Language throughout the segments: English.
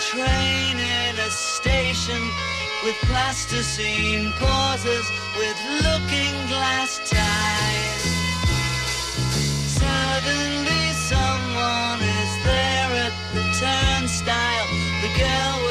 train in a station with plasticine pauses with looking glass ties. Suddenly someone is there at the turnstile, the girl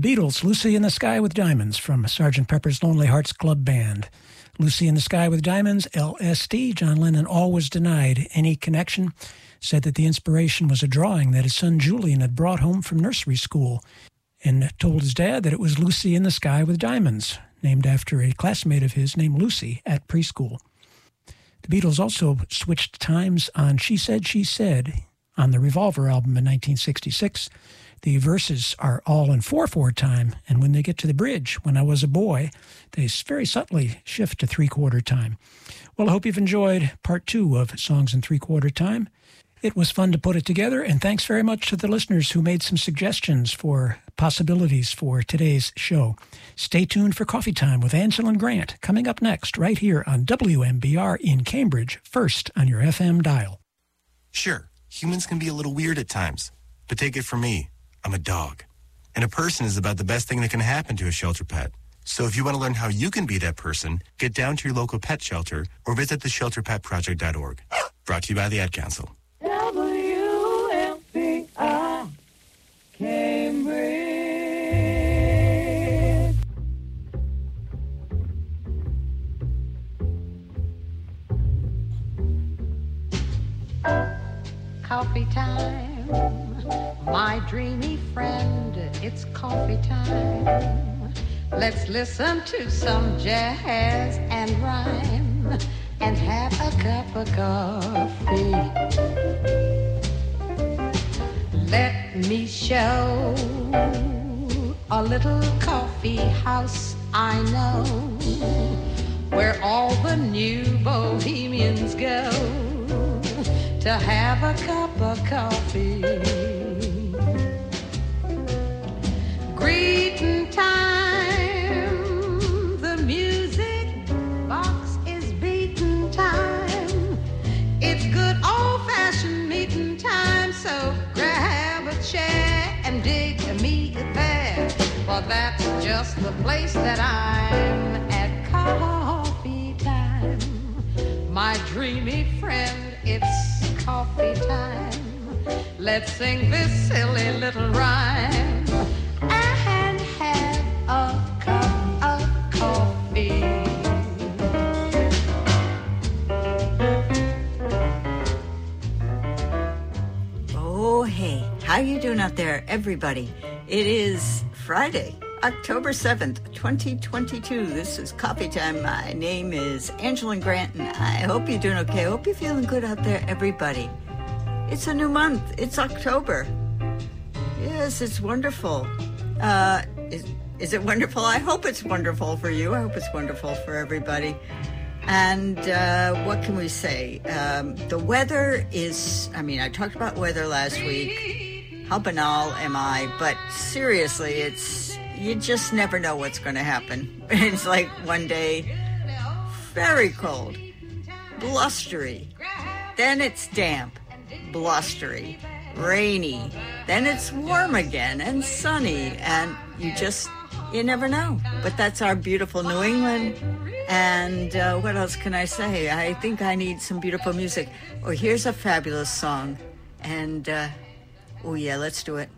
The Beatles, Lucy in the Sky with Diamonds from Sgt. Pepper's Lonely Hearts Club Band. Lucy in the Sky with Diamonds, LSD. John Lennon always denied any connection, said that the inspiration was a drawing that his son Julian had brought home from nursery school, and told his dad that it was Lucy in the Sky with Diamonds, named after a classmate of his named Lucy at preschool. The Beatles also switched times on She Said, She Said on the Revolver album in 1966. The verses are all in 4 4 time, and when they get to the bridge, when I was a boy, they very subtly shift to three quarter time. Well, I hope you've enjoyed part two of Songs in Three Quarter Time. It was fun to put it together, and thanks very much to the listeners who made some suggestions for possibilities for today's show. Stay tuned for Coffee Time with Angela and Grant coming up next, right here on WMBR in Cambridge, first on your FM dial. Sure, humans can be a little weird at times, but take it from me, I'm a dog. And a person is about the best thing that can happen to a shelter pet. So if you want to learn how you can be that person, get down to your local pet shelter or visit theshelterpetproject.org. Brought to you by the Ad Council. WMBR Cambridge. Coffee time, my dreamy friend, it's coffee time. Let's listen to some jazz and rhyme and have a cup of coffee. Let me show a little coffee house I know where all the new bohemians go to have a cup of coffee. That's just the place that I'm at coffee time. My dreamy friend, it's coffee time. Let's sing this silly little rhyme Oh, hey, how you doing out there, everybody? It is Friday, October 7th, 2022. This is Coffee Time. My name is Angela Grant, and I hope you're doing okay. I hope you're feeling good out there, everybody. It's a new month. It's October. Yes, it's wonderful. Uh, is, is it wonderful? I hope it's wonderful for you. I hope it's wonderful for everybody. And uh, what can we say? Um, the weather is, I mean, I talked about weather last week. How banal am I? But seriously, it's, you just never know what's going to happen. It's like one day, very cold, blustery. Then it's damp, blustery, rainy. Then it's warm again and sunny. And you just, you never know. But that's our beautiful New England. And uh, what else can I say? I think I need some beautiful music. Oh, here's a fabulous song. And, uh, oh, yeah, let's do it.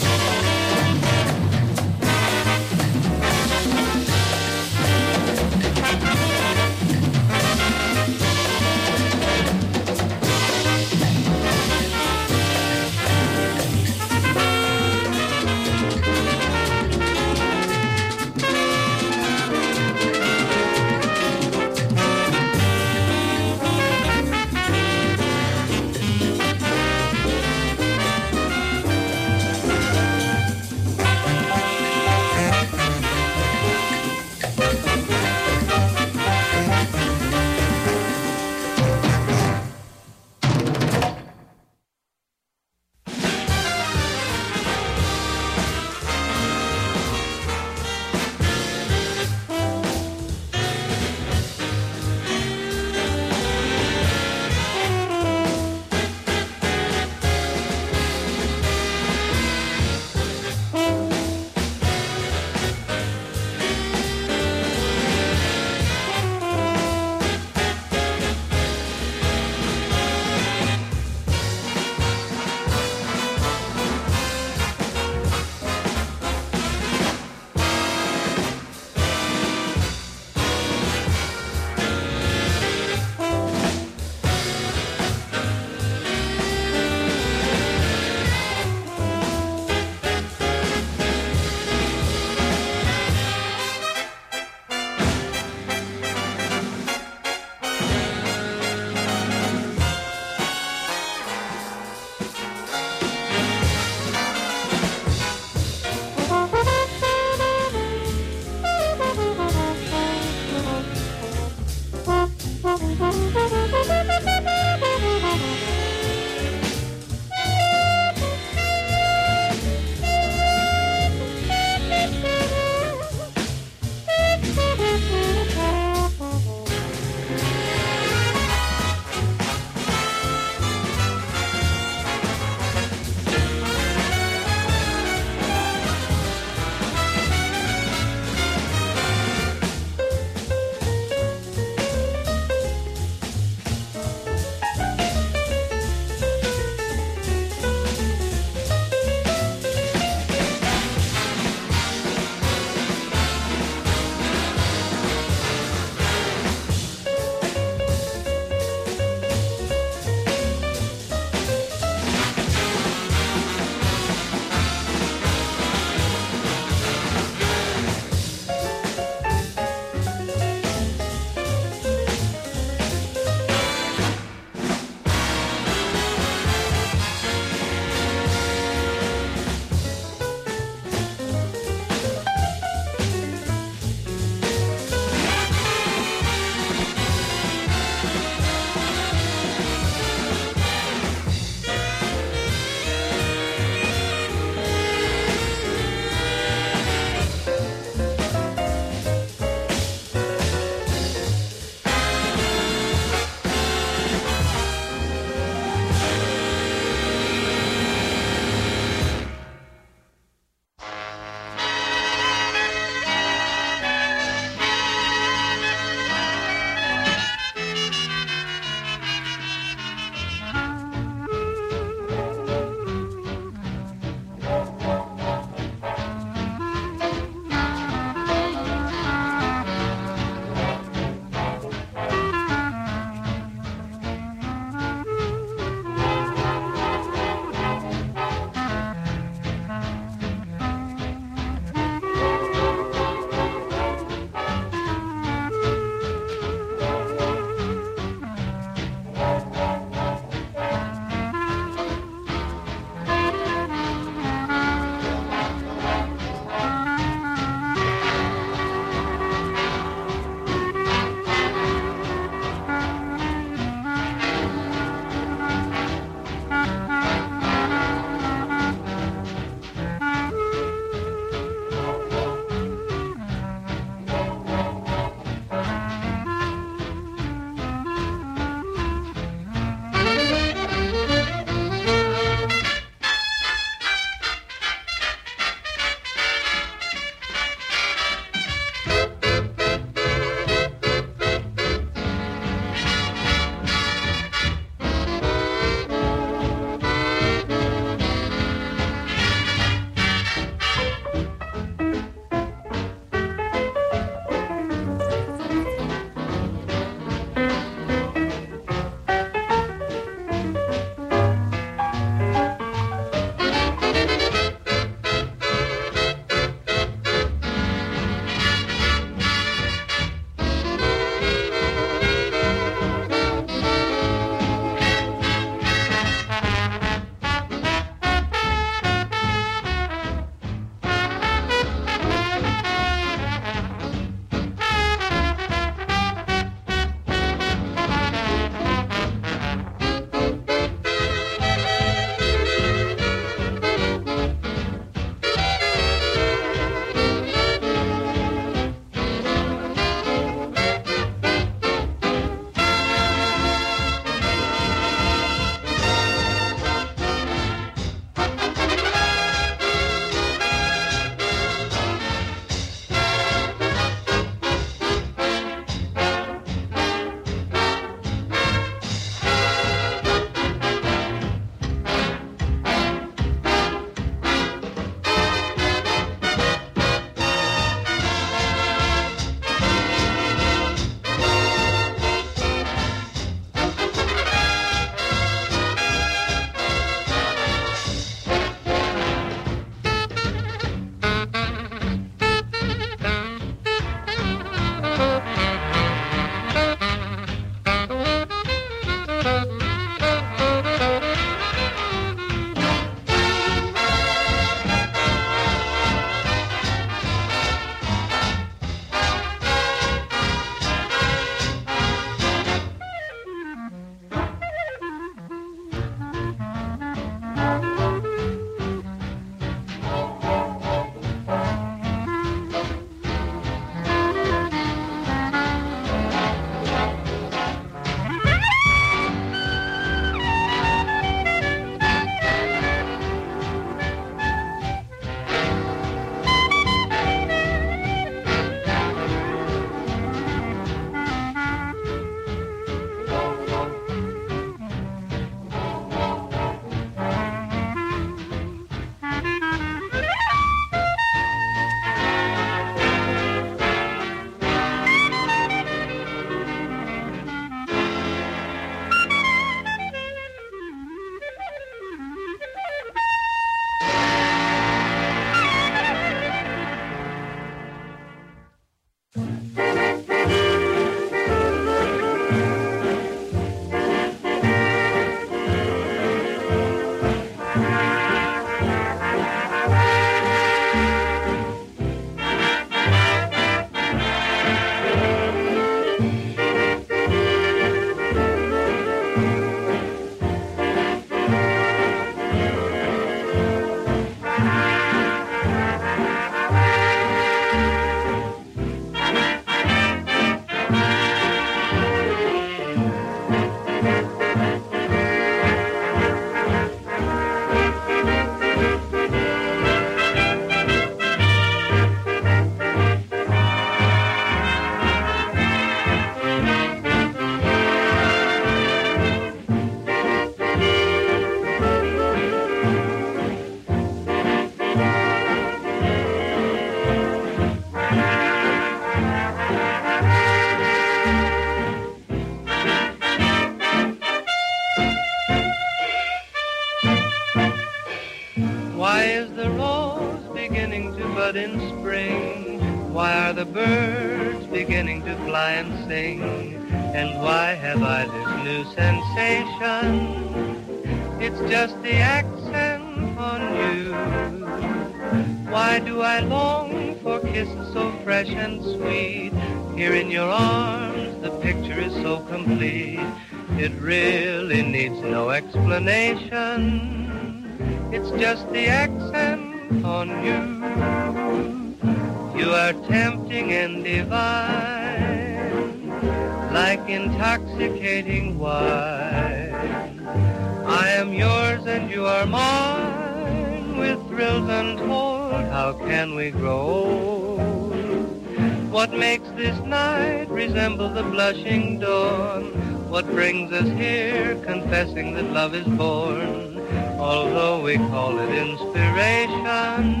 the blushing dawn. What brings us here, confessing that love is born? Although we call it inspiration,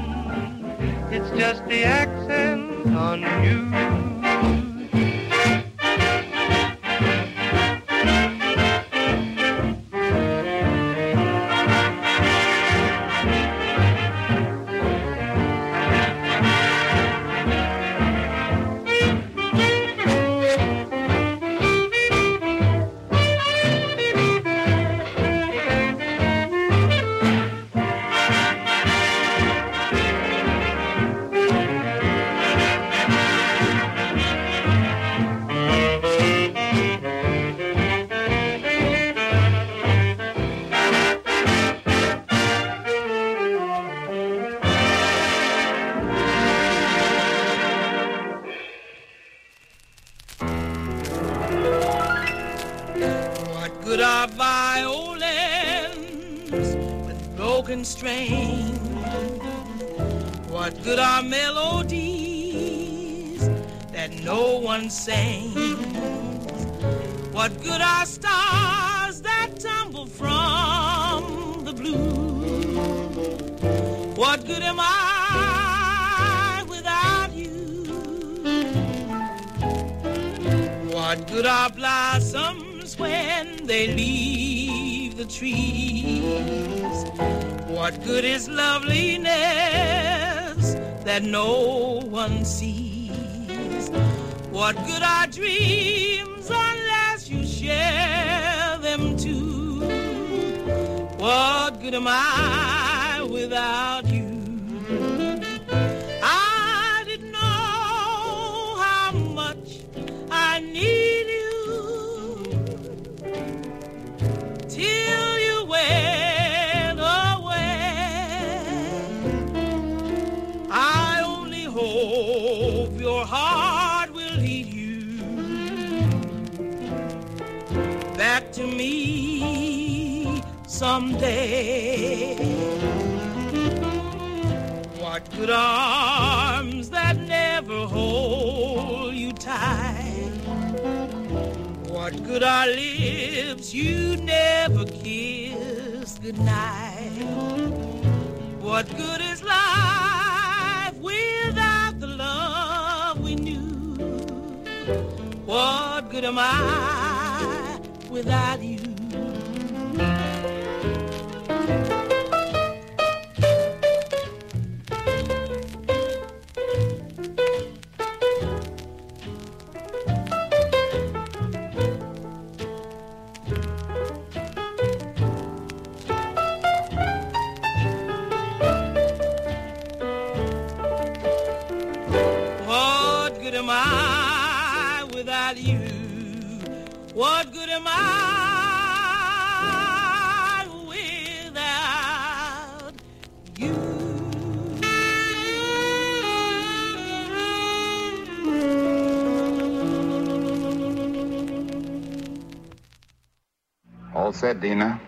it's just the act What good are lips you never kiss goodnight? What good is life without the love we knew? What good am I without you? What good am I without you? All set, Dina.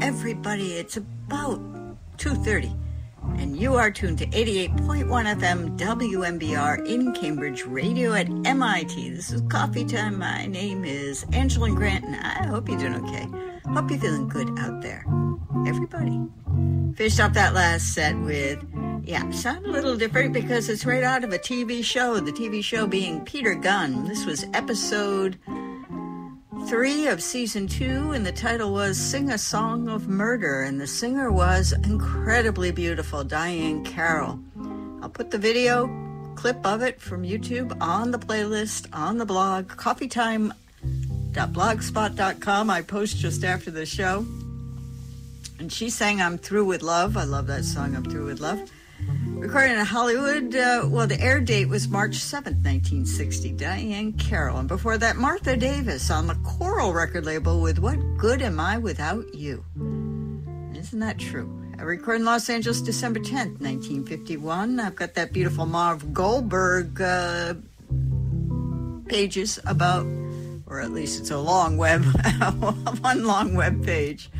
Everybody? It's about 2.30, and you are tuned to 88.1 FM WMBR in Cambridge, radio at MIT. This is Coffee Time. My name is Angela Grant, and I hope you're doing okay. Hope you're feeling good out there. Everybody. Finished off that last set with, yeah, sound a little different because it's right out of a TV show, the TV show being Peter Gunn. This was episode three of season two, and the title was Sing a Song of Murder, and the singer was incredibly beautiful, Diahann Carroll. I'll put the video clip of it from YouTube on the playlist on the blog, coffeetime.blogspot.com. I post just after the show. And she sang I'm Through with Love. I love that song, I'm Through with Love. Recorded in Hollywood, uh, well, the air date was March 7th, 1960. Diahann Carroll. And before that, Martha Davis on the Coral record label with What Good Am I Without You? Isn't that true? I recorded in Los Angeles December 10th, 1951. I've got that beautiful Marv Goldberg uh, pages about, or at least it's a long web, one long web page.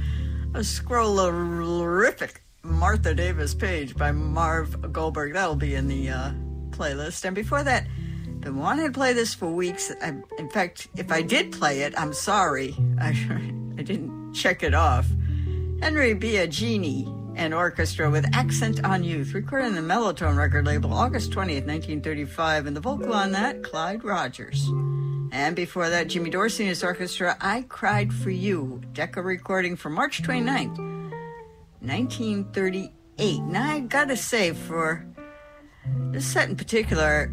A scroll scrollerific Martha Davis page by Marv Goldberg. That'll be in the uh, playlist. And before that, been wanting to play this for weeks. I, in fact, if I did play it, I'm sorry. I, I didn't check it off. Henry Biagini and orchestra with Accent on Youth, recorded on the Melotone record label August 20th, 1935, and the vocal on that, Clyde Rogers. And before that, Jimmy Dorsey and his orchestra, I Cried for You, Decca recording from March 29th, 1938. Now, I gotta say, for this set in particular,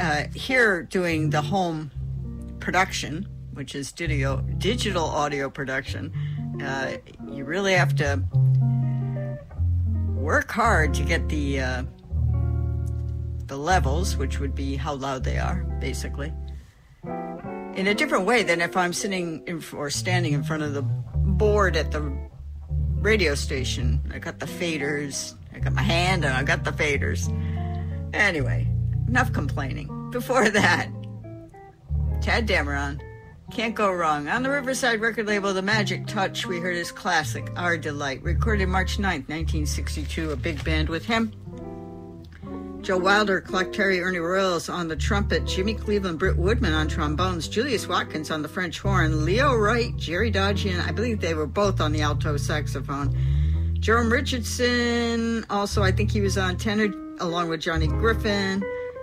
uh, here doing the home production, which is digital, digital audio production, uh, you really have to work hard to get the uh, the levels, which would be how loud they are, basically, in a different way than if I'm sitting in, or standing in front of the board at the radio station. I got the faders. I got my hand and I got the faders. Anyway, enough complaining. Before that, Tadd Dameron. Can't go wrong. On the Riverside record label, The Magic Touch, we heard his classic, Our Delight, recorded March 9th, 1962, a big band with him. Joe Wilder, Clark Terry, Ernie Royals on the trumpet, Jimmy Cleveland, Britt Woodman on trombones, Julius Watkins on the French horn, Leo Wright, Jerry Dodgion, I believe they were both on the alto saxophone. Jerome Richardson, also I think he was on tenor along with Johnny Griffin.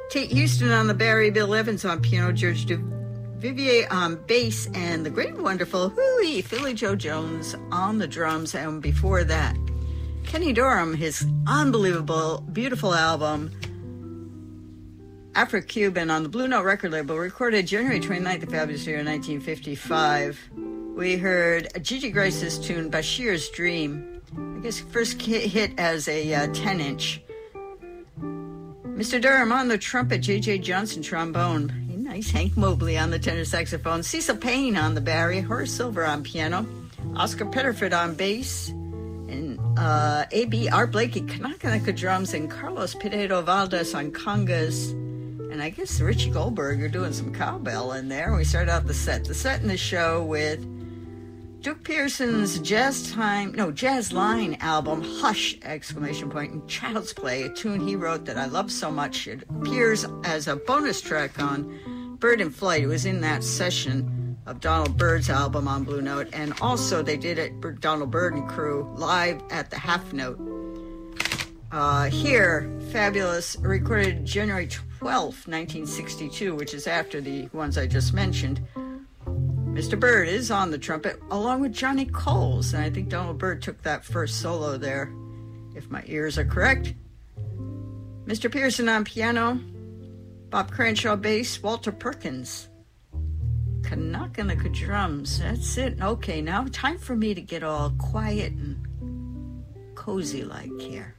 Tate Houston on the bari, Bill Evans on piano, George Duvivier on bass, and the great and wonderful hooey Philly Joe Jones on the drums. And before that, Kenny Dorham, his unbelievable, beautiful album, Afro-Cuban on the Blue Note record label, recorded January 29th, the fabulous year 1955. We heard Gigi Gryce's tune, Bashir's Dream. I guess first hit as a uh, 10 inch. Mr. Dorham on the trumpet, J.J. Johnson trombone. Nice. Hank Mobley on the tenor saxophone, Cecil Payne on the bari, Horace Silver on piano, Oscar Pettiford on bass, and uh, A.B. Art Blakey, Kanakanaka drums, and Carlos Pinedo Valdez on congas. And I guess Richie Goldberg are doing some cowbell in there. We start out the set. The set in the show with Duke Pearson's Jazz Time, no, Jazz Line album, Hush, exclamation point, and Child's Play, a tune he wrote that I love so much. It appears as a bonus track on Byrd in Flight. It was in that session of Donald Byrd's album on Blue Note, and also they did it, Donald Byrd and crew, live at the Half Note. Uh, here, Fabulous, recorded January 12th, 1962, which is after the ones I just mentioned. Mr. Byrd is on the trumpet along with Johnny Coles, and I think Donald Byrd took that first solo there, if my ears are correct. Mr. Pearson on piano, Bob Cranshaw bass, Walter Perkins. Canuck and the drums. That's it. Okay, now time for me to get all quiet and cozy like here.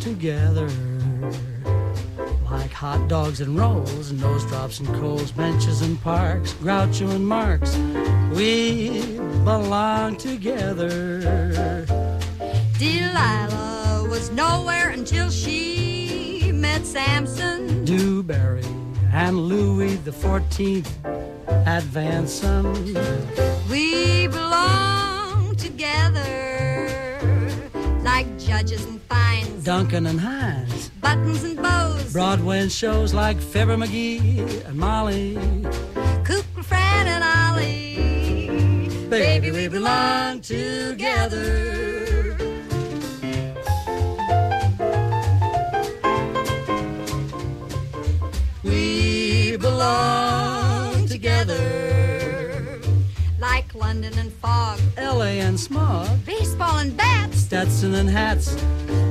Together like hot dogs and rolls, nose drops and coals, benches and parks, Groucho and Marx. We belong together. Delilah was nowhere until she met Samson. Dewberry and Louis the Fourteenth at Vanson. We belong together like judges and Duncan and Hines. buttons and bows, Broadway and shows like Fibber McGee and Molly. Cooper, Fran, and Ollie. Baby, we belong together. We belong together. Like London and fog, LA and smog, baseball and bats. Stetson and hats.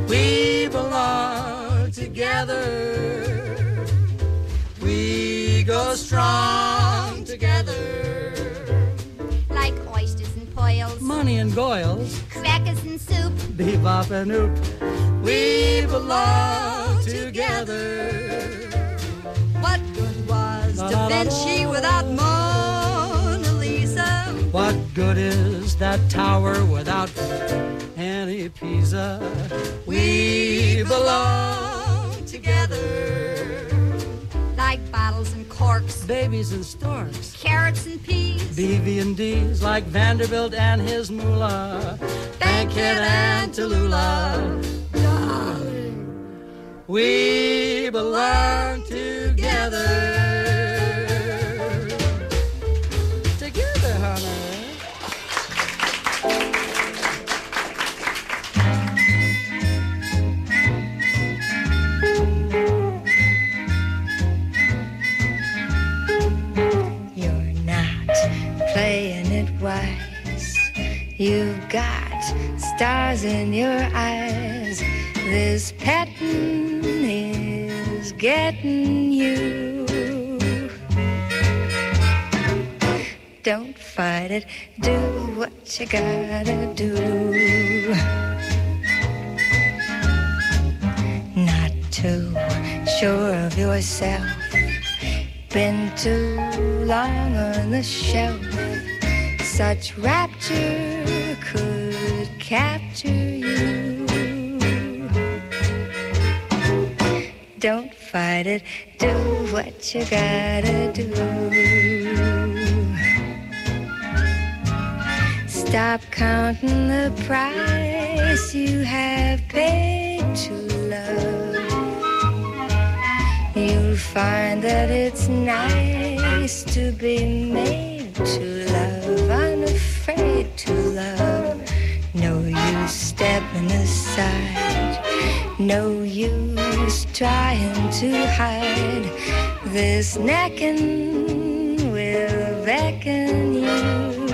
We belong together. We go strong together. Like oysters and poils, Money and Goyles, crackers and soup. bebop and oop. We belong together. What good was Da Vinci without Mona Lisa? What good is that tower without any Pisa? We belong together. Like bottles and corks, Babies and storks, carrots and peas. BV and D's like Vanderbilt and his moolah, Bankhead and Tallulah. Darling, we belong together. Together, You've got stars in your eyes. This pattern is getting you. Don't fight it. Do what you gotta do. Not too sure of yourself been too long on the shelf. Such rapture could capture you. Don't fight it, do what you gotta do. Stop counting the price you have paid to love. You'll find that it's nice to be made to love, unafraid to love. No use stepping aside, no use trying to hide. This necking will beckon you.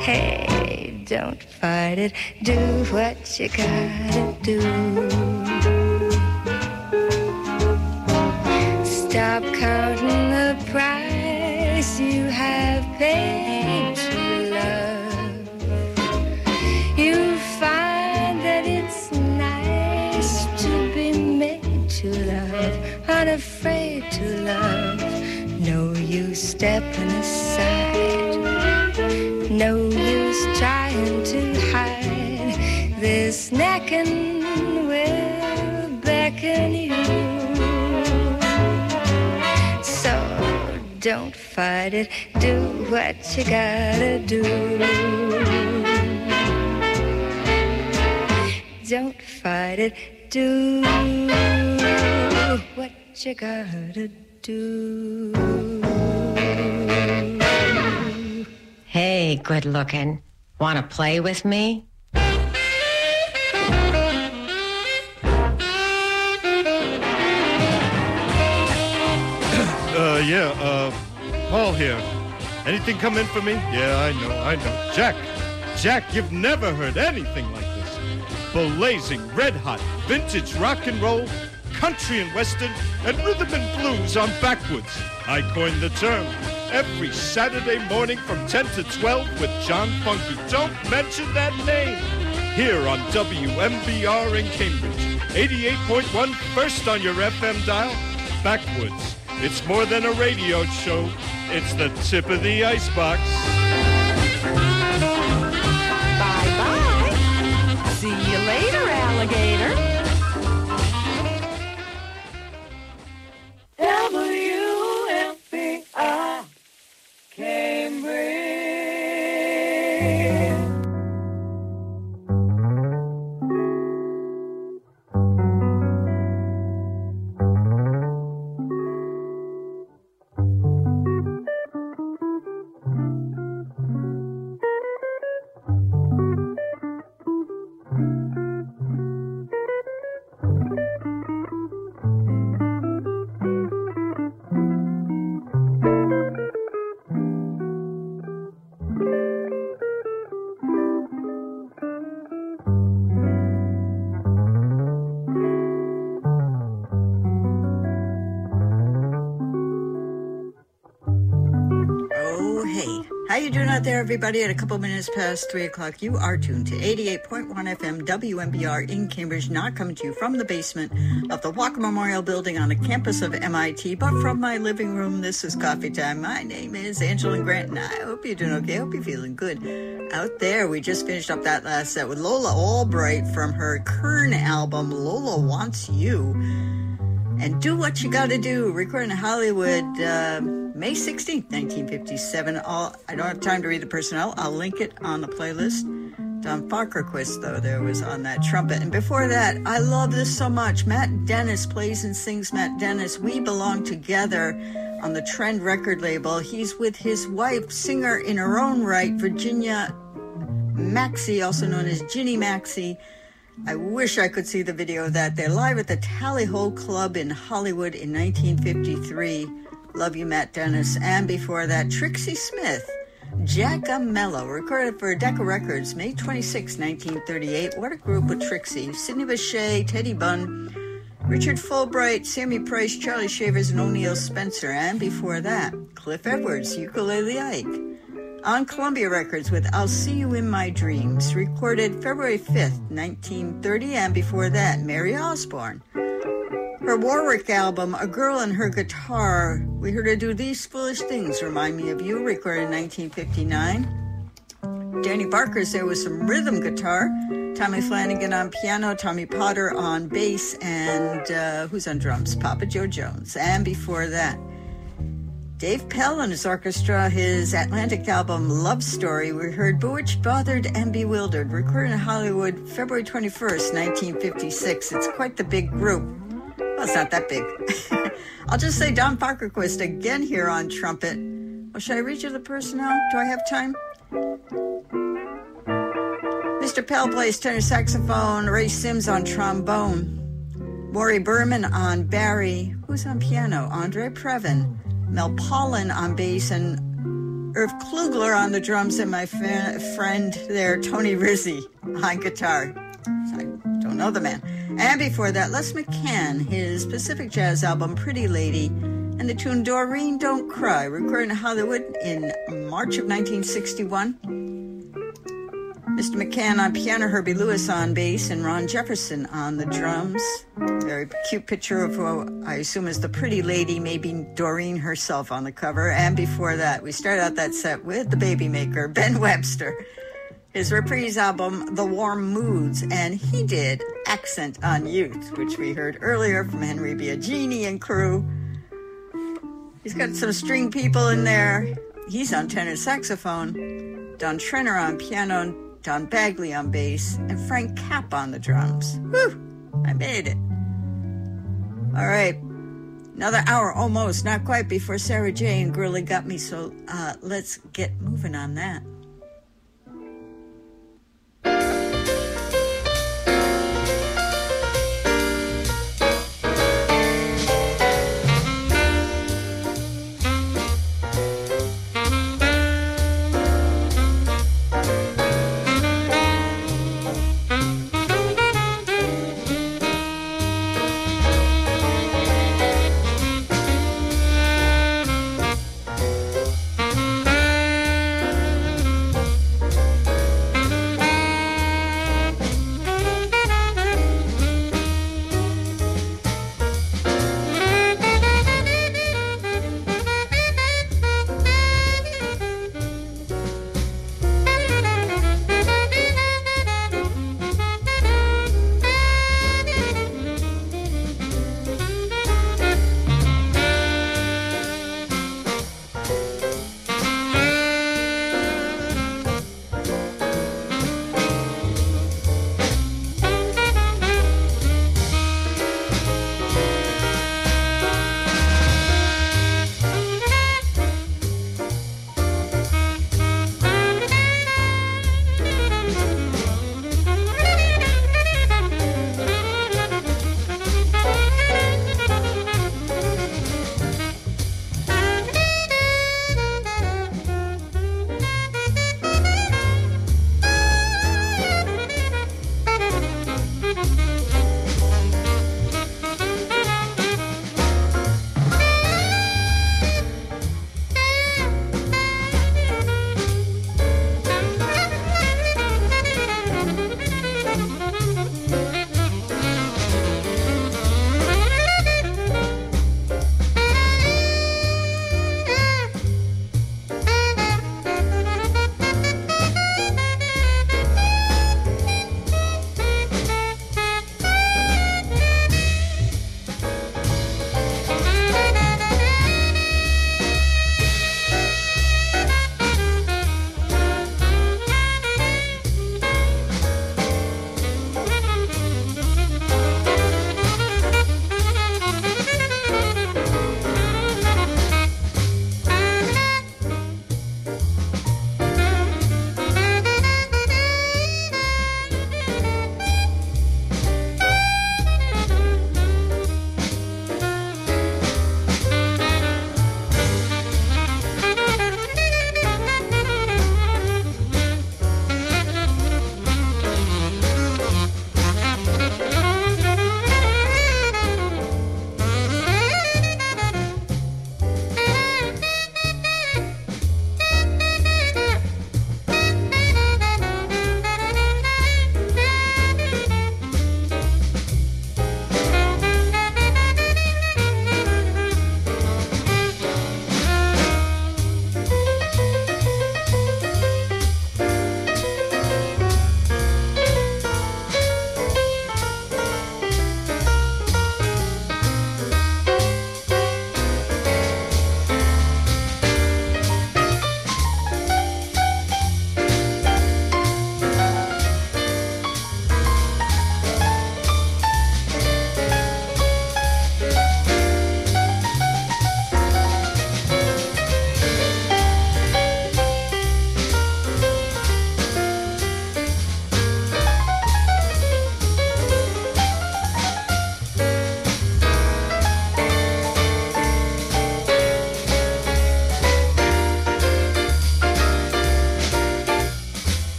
Hey, don't fight it, do what you gotta do. Stop counting the price you have paid to love. No use stepping aside, no use trying to hide. This necking will beckon you. So Don't fight it, do what you gotta do. Don't fight it, do what you gotta do. Hey, good looking. Want to play with me? Uh, yeah, uh, Paul here. Anything come in for me? Yeah, I know, I know. Jack, Jack, you've never heard anything like this. Blazing, red hot, vintage rock and roll, country and western, and rhythm and blues on backwoods. I coined the term. Every Saturday morning from 10 to 12 with John Funky. Don't mention that name. Here on WMBR in Cambridge. 88.1 first on your FM dial. Backwoods. It's more than a radio show. It's the tip of the icebox. Bye bye. See you later, alligator. WMBR out there, everybody? At a couple minutes past 3 o'clock, you are tuned to 88.1 FM WMBR in Cambridge, not coming to you from the basement of the Walker Memorial Building on the campus of MIT, but from my living room. This is Coffee Time. My name is Angela Grant, and I hope you're doing okay. I hope you're feeling good out there. We just finished up that last set with Lola Albright from her Kem album, Lola Wants You. And do what you gotta do. Recording in Hollywood, uh, May 16th, 1957. All, I don't have time to read the personnel. I'll link it on the playlist. Don Fagerquist, though, there was on that trumpet. And before that, I love this so much. Matt Dennis plays and sings Matt Dennis. We belong together on the Trend record label. He's with his wife, singer in her own right, Virginia Maxey, also known as Ginny Maxey. I wish I could see the video of that. They're live at the Tally Ho Club in Hollywood in 1953. Love you, Matt Dennis. And before that, Trixie Smith. Jack Jackamello, recorded for Decca Records, May 26, 1938. What a group with Trixie. Sidney Bechet, Teddy Bunn, Richard Fulbright, Sammy Price, Charlie Shavers, and O'Neil Spencer. And before that, Cliff Edwards, Ukulele Ike on Columbia Records with I'll See You in My Dreams, recorded February 5th, 1930, and before that, Mary Osborne. Her Warwick album, A Girl and Her Guitar, we heard her do These Foolish Things Remind Me of You, recorded in 1959. Danny Barker's there with some rhythm guitar. Tommy Flanagan on piano, Tommy Potter on bass, and uh, who's on drums? Papa Joe Jones. And before that, Dave Pell and his orchestra, his Atlantic album Love Story, we heard Bewitched, Bothered, and Bewildered, recorded in Hollywood February 21st, 1956. It's quite the big group. It's not that big. I'll just say Don Fagerquist again here on trumpet. Well, should I read you the personnel? Do I have time? Mr. Pell plays tenor saxophone, Ray Sims on trombone, Maury Berman on bari, who's on piano, Andre Previn, Mel Pollan on bass, and Irv Kluger on the drums, and my friend there, Tony Rizzi, on guitar. I don't know the man. And before that, Les McCann, his Pacific Jazz album, Pretty Lady, and the tune Doreen Don't Cry, recorded in Hollywood in March of 1961. Mr. McCann on piano, Herbie Lewis on bass, and Ron Jefferson on the drums. Very cute picture of who I assume is the pretty lady, maybe Doreen herself on the cover. And before that, we start out that set with the baby maker, Ben Webster. His reprise album, The Warm Moods, and he did Accent on Youth, which we heard earlier from Henry Biagini and crew. He's got some string people in there. He's on tenor saxophone, Don Trenner on piano, Don Bagley on bass, and Frank Capp on the drums. Whew! I made it. All right. Another hour almost, not quite before Sarah J. and Girly got me, so uh, let's get moving on that. You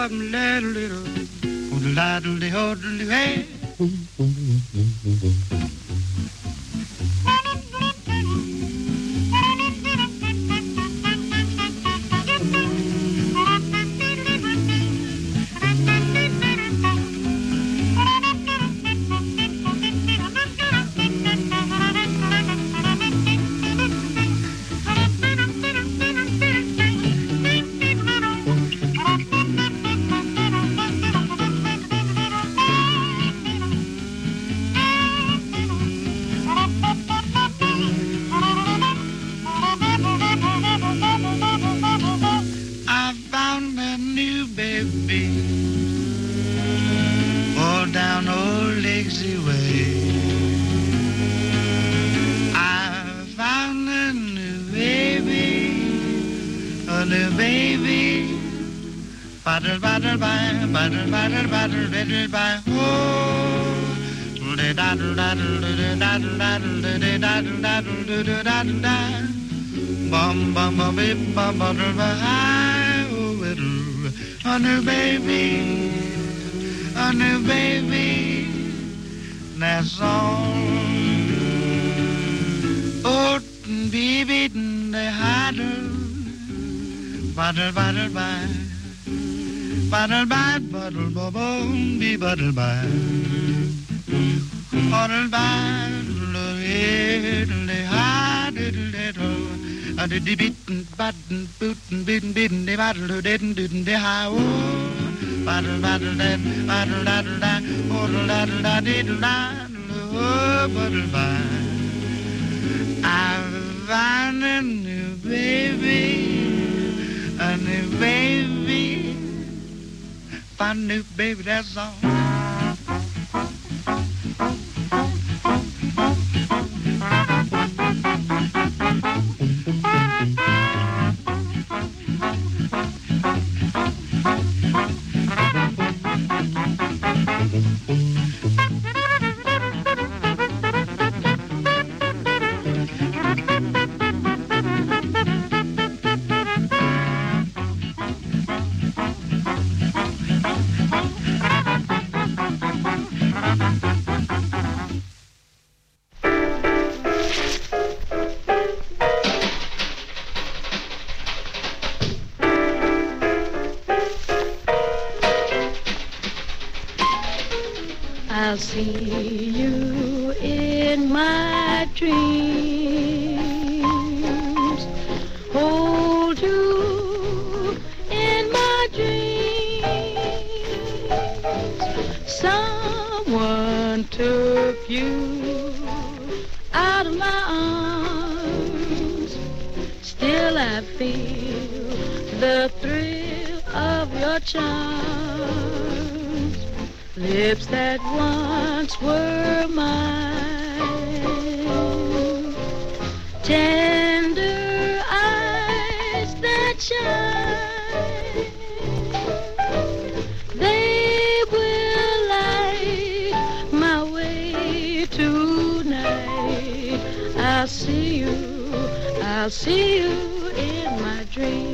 of them, little, little, little, little, little, little, little, little, little, together. child. They will light my way tonight. I'll see you, I'll see you in my dreams.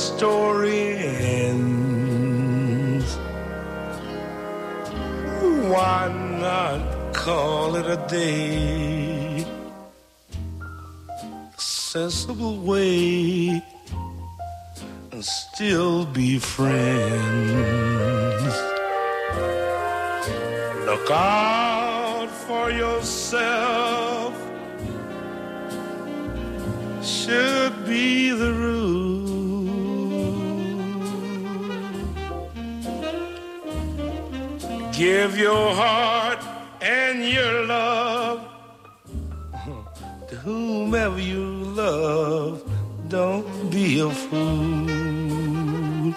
Story ends. Why not call it a day? A sensible way and still be friends. Look out for yourself. Should be the Give your heart and your love to whomever you love. Don't be a fool.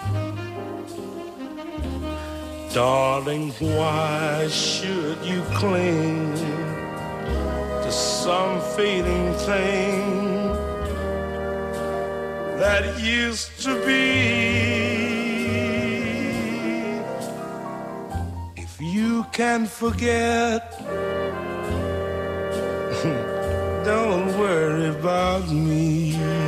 Darling, why should you cling to some fading thing that used to be? Can forget, don't worry about me.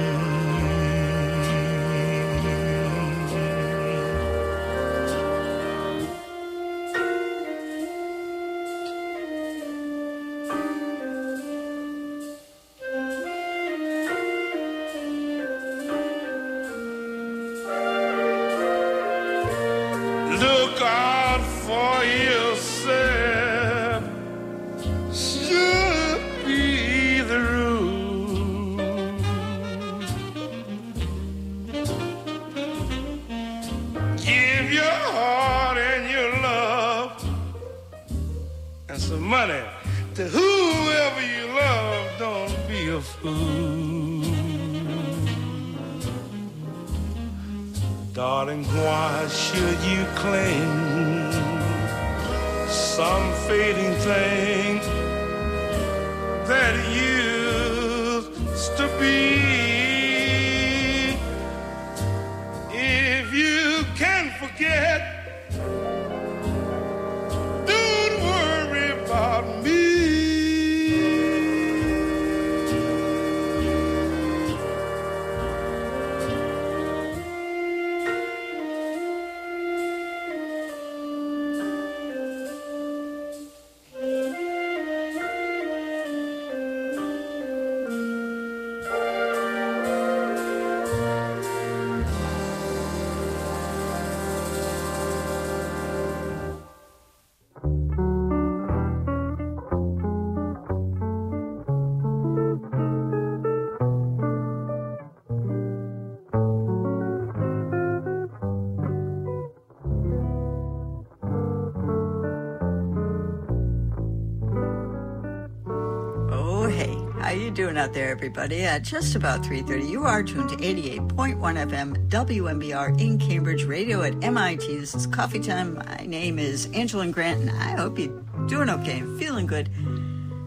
Out there, everybody? At just about 3.30, you are tuned to 88.1 FM WMBR in Cambridge Radio at MIT. This is Coffee Time. My name is Angela Grant, and I hope you're doing okay and feeling good.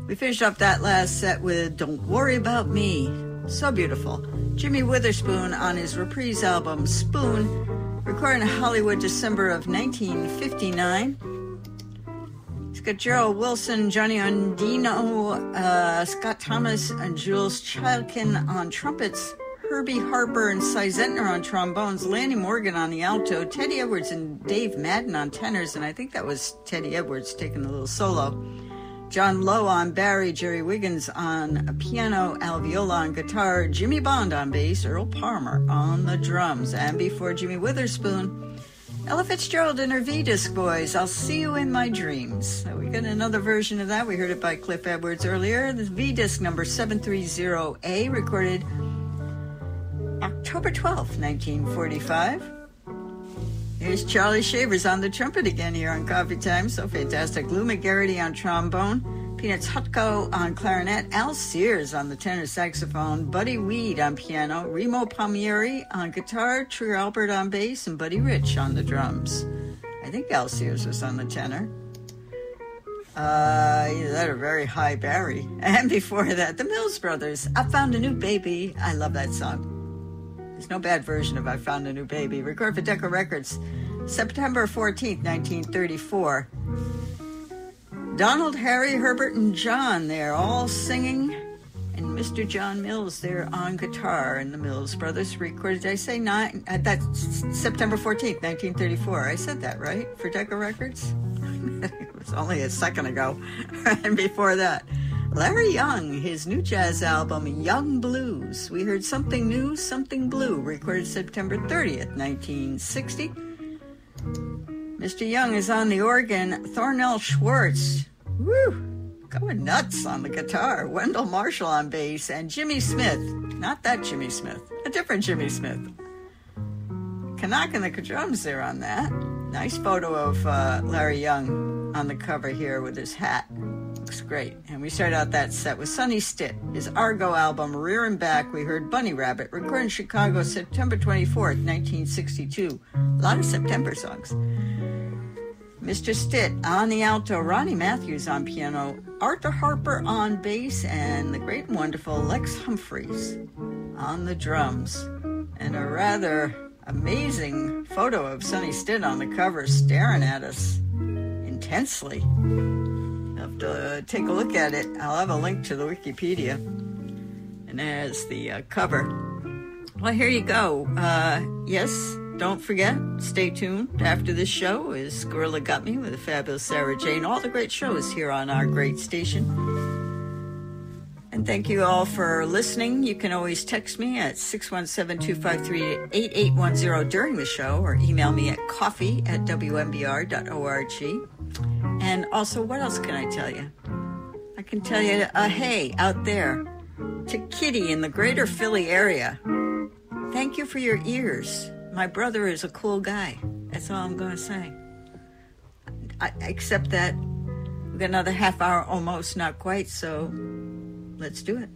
We finished up that last set with Don't Worry About Me. So beautiful. Jimmy Witherspoon on his reprise album Spoon, recorded in Hollywood December of 1959. He's Gerald Wilson, Johnny Audino, uh, Scott Thomas, and Jules Chaikin on trumpets, Herbie Harper and Cy Zentner on trombones, Lanny Morgan on the alto, Teddy Edwards and Dave Madden on tenors, and I think that was Teddy Edwards taking a little solo. John Lowe on bari, Jerry Wiggins on piano, Al Viola on guitar, Jimmy Bond on bass, Earl Palmer on the drums, and before Jimmy Witherspoon, Ella Fitzgerald and her V-Disc Boys, I'll See You in My Dreams. We got another version of that. We heard it by Cliff Edwards earlier. The V-Disc number 730A, recorded October 12th, 1945. Here's Charlie Shavers on the trumpet again here on Coffee Time. So fantastic. Lou McGarity on trombone, Peanuts Hucko on clarinet, Al Sears on the tenor saxophone, Buddy Weed on piano, Remo Palmieri on guitar, Trigger Alpert on bass, and Buddy Rich on the drums. I think Al Sears was on the tenor. Uh, that or very high bari. And before that, the Mills Brothers. I found a new baby. I love that song. There's no bad version of I Found a New Baby. Record for Decca Records, September 14th, 1934. Donald, Harry, Herbert, and John, they're all singing. And Mr. John Mills there on guitar. And the Mills Brothers recorded, did I say nine? Uh, that's September 14th, 1934. I said that, right? For Decca Records? it was only a second ago. and before that, Larry Young, his new jazz album, Young Blues. We heard Something New, Something Blue, recorded September 30th, 1960. Mr. Young is on the organ. Thornell Schwartz, woo, going nuts on the guitar. Wendell Marshall on bass, and Jimmy Smith, not that Jimmy Smith, a different Jimmy Smith. Canuck and the drums there on that. Nice photo of uh, Larry Young on the cover here with his hat. Looks great. And we start out that set with Sonny Stitt, his Argo album, Rearin' Back. We heard Bunny Rabbit, recorded in Chicago September 24th, 1962. A lot of September songs. Mr. Stitt on the alto, Ronnie Matthews on piano, Arthur Harper on bass, and the great and wonderful Lex Humphries on the drums. And a rather amazing photo of Sonny Stitt on the cover staring at us intensely uh, take a look at it. I'll have a link to the Wikipedia. And as the uh, cover. Well, here you go. Uh, yes, don't forget, stay tuned. After this show is Gorilla Got Me with the fabulous Sarah Jane. All the great shows here on our great station. And thank you all for listening. You can always text me at 617-253-8810 during the show or email me at coffee at wmbr.org. And also, what else can I tell you? I can tell you a hey out there to Kitty in the greater Philly area. Thank you for your ears. My brother is a cool guy. That's all I'm going to say. I accept that. We've got another half hour almost, not quite, so let's do it.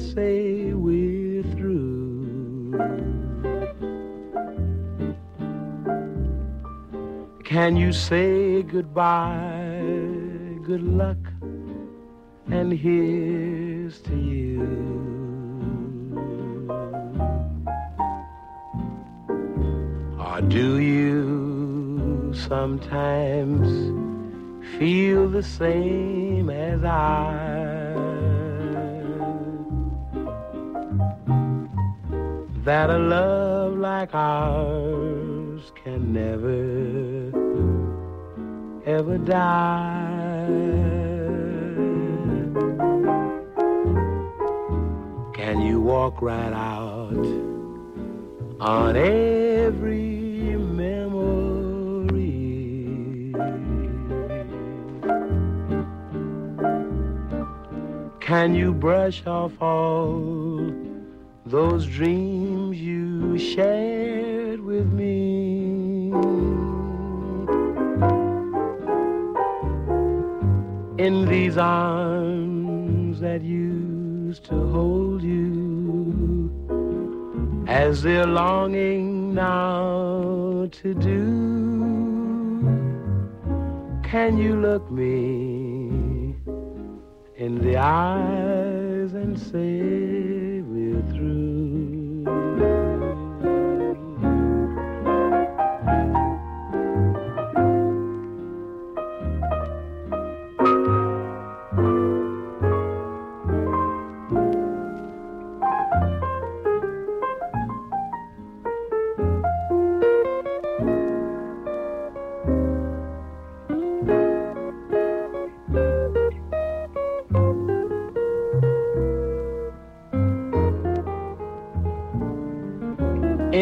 Say we're through? Can you say goodbye, good luck, love like ours can never, ever die. Can you walk right out on every memory? Can you brush off all those dreams shared with me? In these arms that used to hold you, as they're longing now to do, can you look me in the eyes and say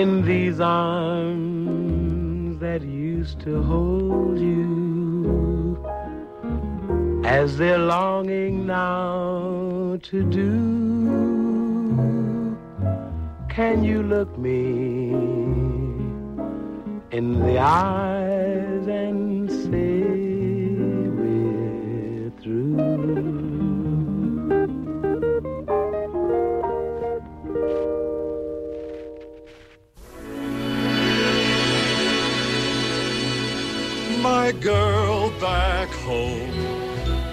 in these arms that used to hold you. As they're longing now to do. Can you look me in the eyes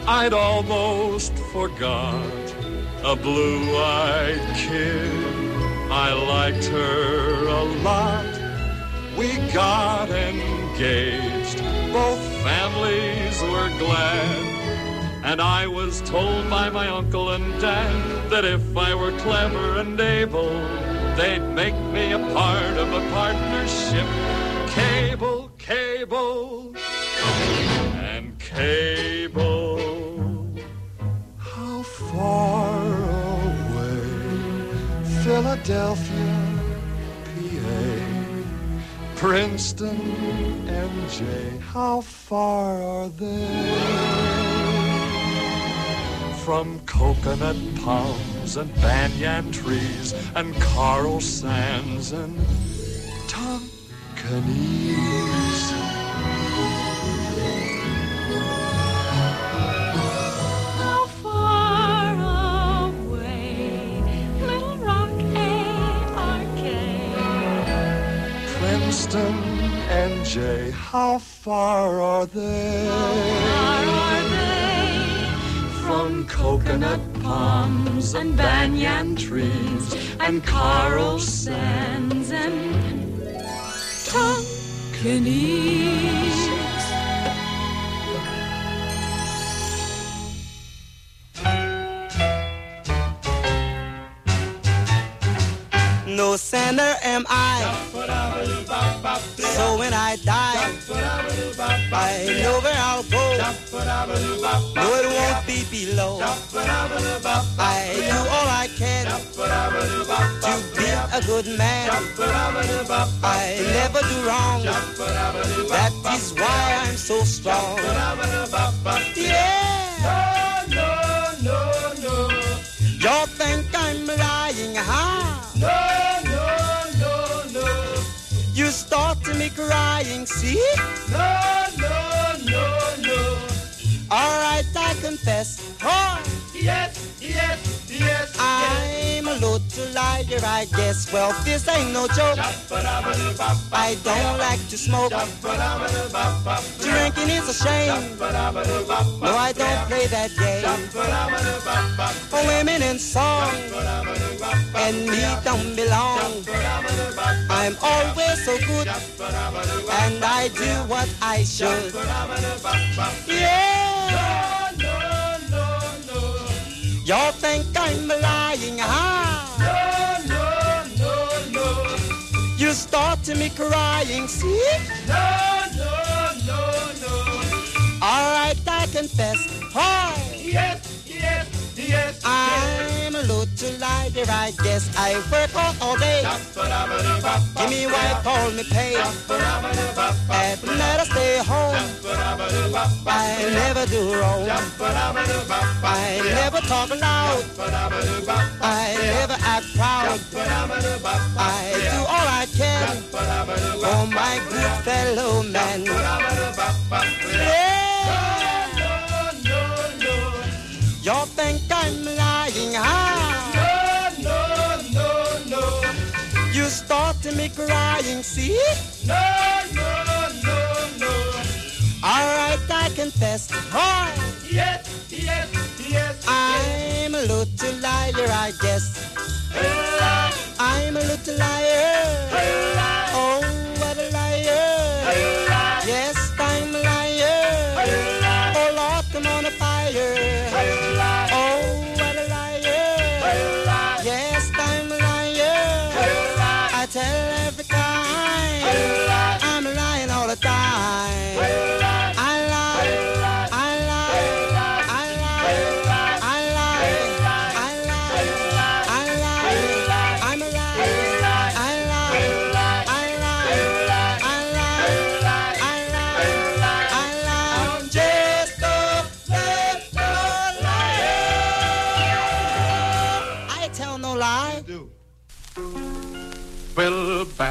I'd almost forgot a blue-eyed kid. I liked her a lot. We got engaged. Both families were glad. And I was told by my uncle and dad that if I were clever and able, they'd make me a part of a partnership. Cable, cable, Philadelphia, PA, Princeton, NJ. How far are they? From coconut palms and banyan trees and coral sands and Tonkinese. Princeton, NJ, how far are they? From coconut palms and banyan trees and coral sands and Tonkinese. Sinner am I. So when I die, I know where I'll go. No, it won't be below. I do all I can to be a good man. I never do wrong. That is why I'm so strong. Yeah. No, no, no, no. Y'all think I'm lying, You start to me crying, see? No, no, no, no. All right, I confess. Oh, Yes, yes, yes. I'm a little liar, I guess. Well, this ain't no joke. I don't like to smoke. Drinking is a shame. No, I don't play that game. For women and song, and me don't belong. I'm always so good, and I do what I should. Yeah. Y'all think I'm lying, huh? No, no, no, no. You start to me crying, see? No, no, no, no. All right, I confess. Hi. Yes, yes. I'm a little liar, I guess. I work all, all day. Give me wife, call me pay. At night I stay home. I never do wrong. I never talk loud. I never act proud. I do all I can for my good fellow man. Yeah. Y'all think I'm lying, huh? No, no, no, no. You start to me crying, see? No, no, no, no. All right, I confess. Hi. Yes, yes, yes. I'm a little liar, I guess. I'm a little liar. Oh, what a liar.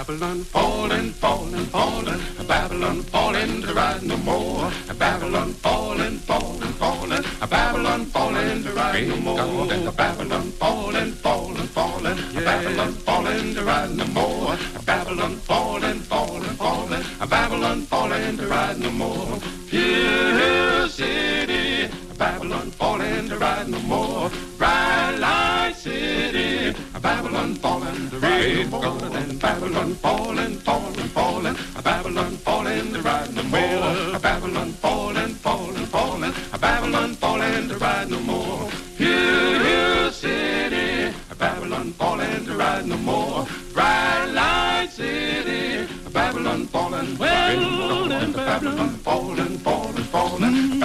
Babylon falling, falling, falling, Babylon falling to ride no more. Babylon falling, falling, falling, Babylon falling to ride no more. Babylon falling, falling, falling, Babylon falling to ride no more. Babylon falling, falling, falling, Babylon falling to ride no more. Hill City, Babylon falling to ride no more. Bright Light City, Babylon falling to ride no more. And Babylon falling, falling, falling, Babylon falling to ride no more. Babylon falling, falling, falling, Babylon falling to ride no more. Hill, Hill City, Babylon falling to ride no more. Bright Light City, Babylon falling, well, Babylon falling, falling, falling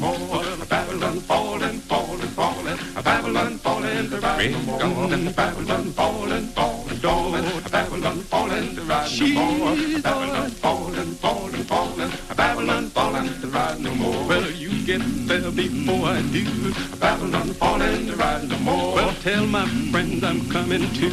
ride. Babylon falling, falling, falling, Babylon falling ride no more. Babylon falling, falling, falling, Babylon falling to ride no more. Babylon falling, falling, falling, Babylon falling to ride no more. Well, you get there before I do. Babylon falling to ride no more. Well, tell my friend I'm coming too.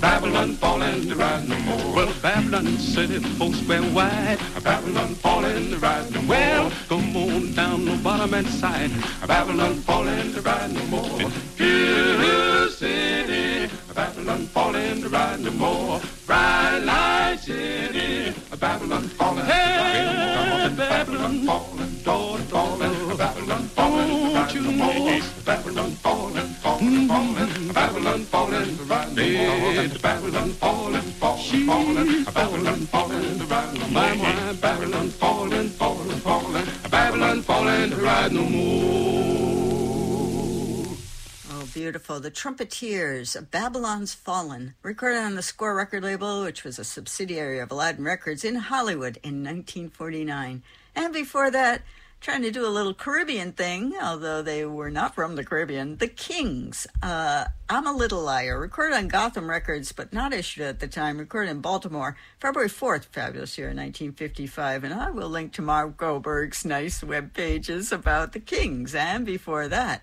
Babylon falling to ride no more. Well, Babylon city folks square wide. Babylon falling to ride no more. Well, come on down the bottom and side. Babylon falling to ride no more. Hill City, Babylon falling to ride no more. Bright Light City, Babylon falling. Hey, Babylon falling, falling, falling, Babylon falling ride no more. Babylon falling, falling, falling, Babylon falling to ride no more. Babylon falling, falling, falling, Babylon falling to ride no more. Babylon falling, falling, falling, Babylon falling to ride no more. Beautiful. The Trumpeteers, Babylon's Fallen, recorded on the Score record label, which was a subsidiary of Aladdin Records in Hollywood in 1949. And before that, trying to do a little Caribbean thing, although they were not from the Caribbean, The Kings. Uh, I'm a Little Liar, recorded on Gotham Records, but not issued at the time, recorded in Baltimore, February 4th, fabulous year, 1955. And I will link to Marv Goldberg's nice web pages about The Kings. And before that,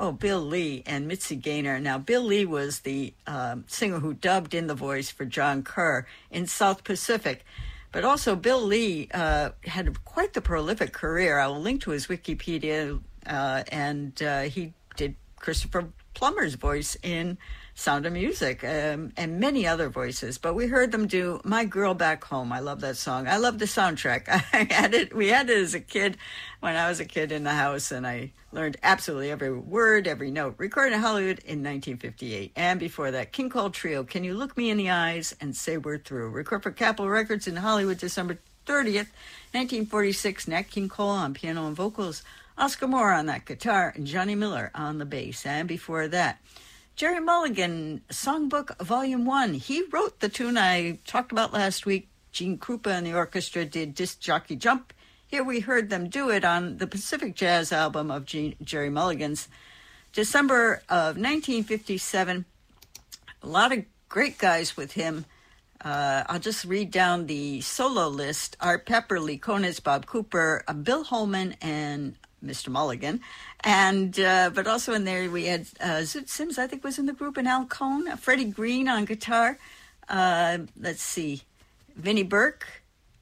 Oh, Bill Lee and Mitzi Gaynor. Now, Bill Lee was the um, singer who dubbed in the voice for John Kerr in South Pacific. But also, Bill Lee uh, had quite the prolific career. I will link to his Wikipedia, uh, and uh, he did Christopher Plummer's voice in Sound of Music um, and many other voices. But we heard them do "My Girl Back Home." I love that song. I love the soundtrack. I had it. We had it as a kid when I was a kid in the house, and I learned absolutely every word, every note. Recorded in Hollywood in 1958, and before that, King Cole Trio. Can you look me in the eyes and say we're through? Recorded for Capitol Records in Hollywood, December 30th, 1946. Nat King Cole on piano and vocals. Oscar Moore on that guitar, and Johnny Miller on the bass. And before that, Gerry Mulligan, Songbook Volume 1. He wrote the tune I talked about last week. Gene Krupa and the orchestra did Disc Jockey Jump. Here we heard them do it on the Pacific Jazz album of Gene, Gerry Mulligan's. December of 1957. A lot of great guys with him. Uh, I'll just read down the solo list Art Pepper, Lee Konitz, Bob Cooper, uh, Bill Holman, and Mr. Mulligan. And uh, but also in there we had uh, Zoot Sims, I think, was in the group, and Al Cohn, uh, Freddie Green on guitar. Uh, let's see, Vinnie Burke,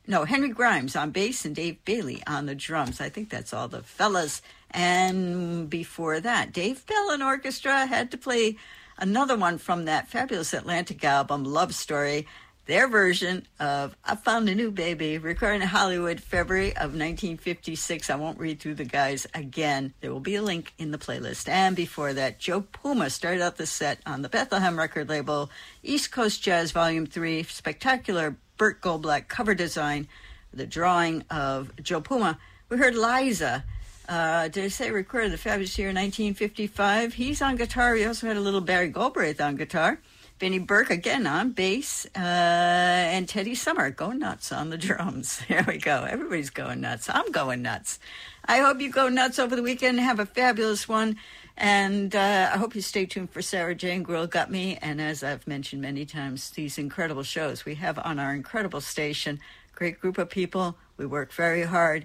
no, Henry Grimes on bass, and Dave Bailey on the drums. I think that's all the fellas. And before that, Dave Pell and Orchestra had to play another one from that fabulous Atlantic album, Love Story their version of I Found a New Baby, recorded in Hollywood, February of 1956. I won't read through the guys again. There will be a link in the playlist. And before that, Joe Puma started out the set on the Bethlehem record label, East Coast Jazz Volume 3, spectacular Burt Goldblatt cover design, the drawing of Joe Puma. We heard Liza. Uh, did I say recorded the fabulous year 1955? He's on guitar. We also had a little Barry Galbraith on guitar. Benny Burke again on bass, uh, and Teddy Sommer go nuts on the drums. There we go. Everybody's going nuts. I'm going nuts. I hope you go nuts over the weekend. Have a fabulous one. And uh, I hope you stay tuned for Sarah Jane Grill Got Me. And as I've mentioned many times, these incredible shows we have on our incredible station. Great group of people. We work very hard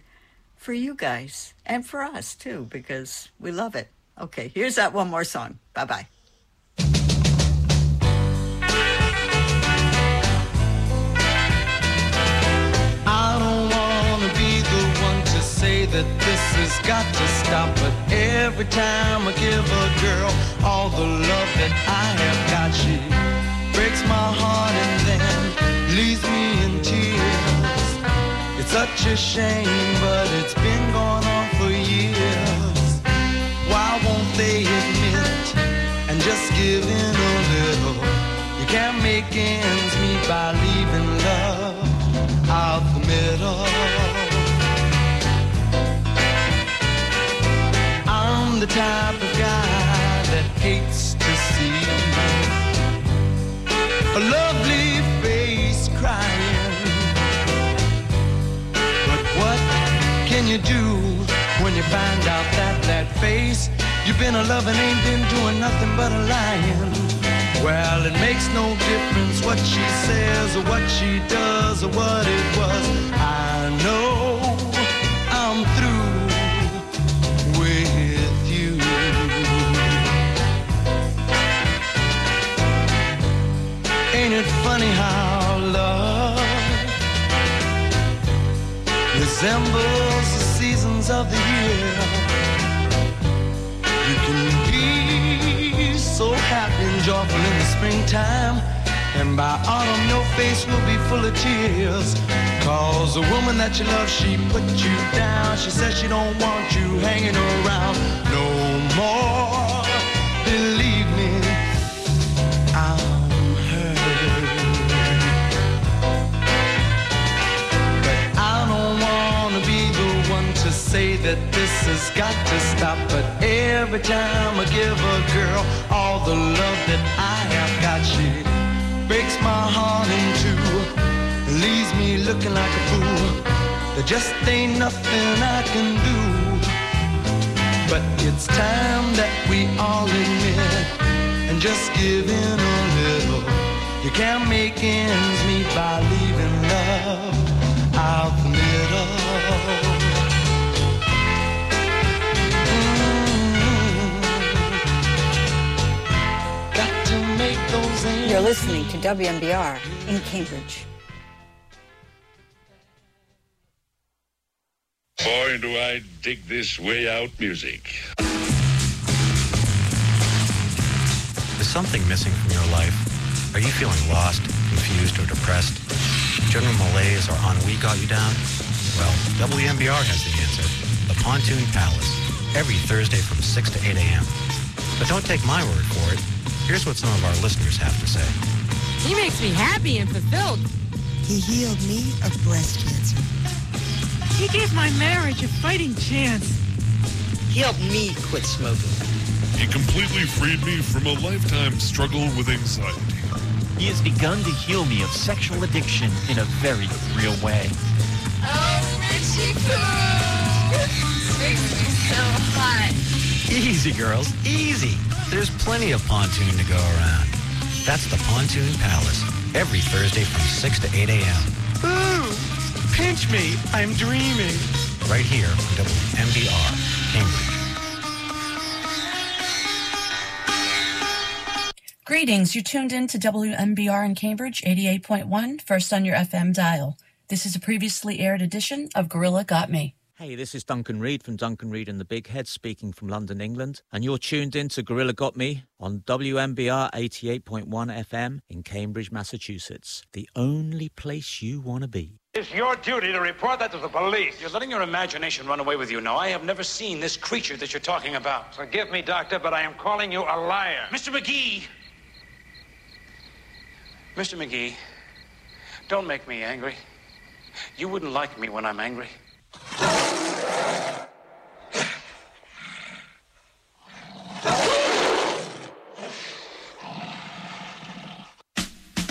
for you guys and for us too, because we love it. Okay, here's that one more song. Bye bye. That this has got to stop, but every time I give a girl all the love that I have got, she breaks my heart and then leaves me in tears. It's such a shame, but it's been going on for years. Why won't they admit and just give in a little? You can't make ends meet by leaving love out the middle. Type of guy that hates to see a lovely face crying. But what can you do when you find out that that face you've been a loving ain't been doing nothing but a lying? Well, it makes no difference what she says or what she does or what it was. I know I'm through Ain't it funny how love resembles the seasons of the year? You can be so happy and joyful in the springtime. And by autumn, your face will be full of tears. Cause the woman that you love, she put you down. She says she don't want you hanging around no more. Believe say that this has got to stop. But every time I give a girl all the love that I have got, she breaks my heart in two, leaves me looking like a fool. There just ain't nothing I can do. But it's time that we all admit and just give in a little. You can't make ends meet by leaving love out the middle. You're listening to WMBR in Cambridge. Boy, do I dig this way out music. Is something missing from your life? Are you feeling lost, confused, or depressed? General malaise or ennui got you down? Well, WMBR has the answer. The Pontoon Palace. Every Thursday from 6 to 8 a.m. But don't take my word for it. Here's what some of our listeners have to say. He makes me happy and fulfilled. He healed me of breast cancer. He gave my marriage a fighting chance. He helped me quit smoking. He completely freed me from a lifetime struggle with anxiety. He has begun to heal me of sexual addiction in a very real way. Oh, Richie makes me so hot. Easy, girls, easy. There's plenty of pontoon to go around. That's the Pontoon Palace, every Thursday from 6 to 8 a.m. Ooh, pinch me. I'm dreaming. Right here on WMBR, Cambridge. Greetings. You tuned in to WMBR in Cambridge, 88.1, first on your FM dial. This is a previously aired edition of Gorilla Got Me. Hey, this is Duncan Reid from Duncan Reid and the Big Head speaking from London, England, and you're tuned in to Gorilla Got Me on WMBR 88.1 FM in Cambridge, Massachusetts, the only place you want to be. It's your duty to report that to the police. You're letting your imagination run away with you now. I have never seen this creature that you're talking about. Forgive me, Doctor, but I am calling you a liar. Mr. McGee! Mr. McGee, don't make me angry. You wouldn't like me when I'm angry.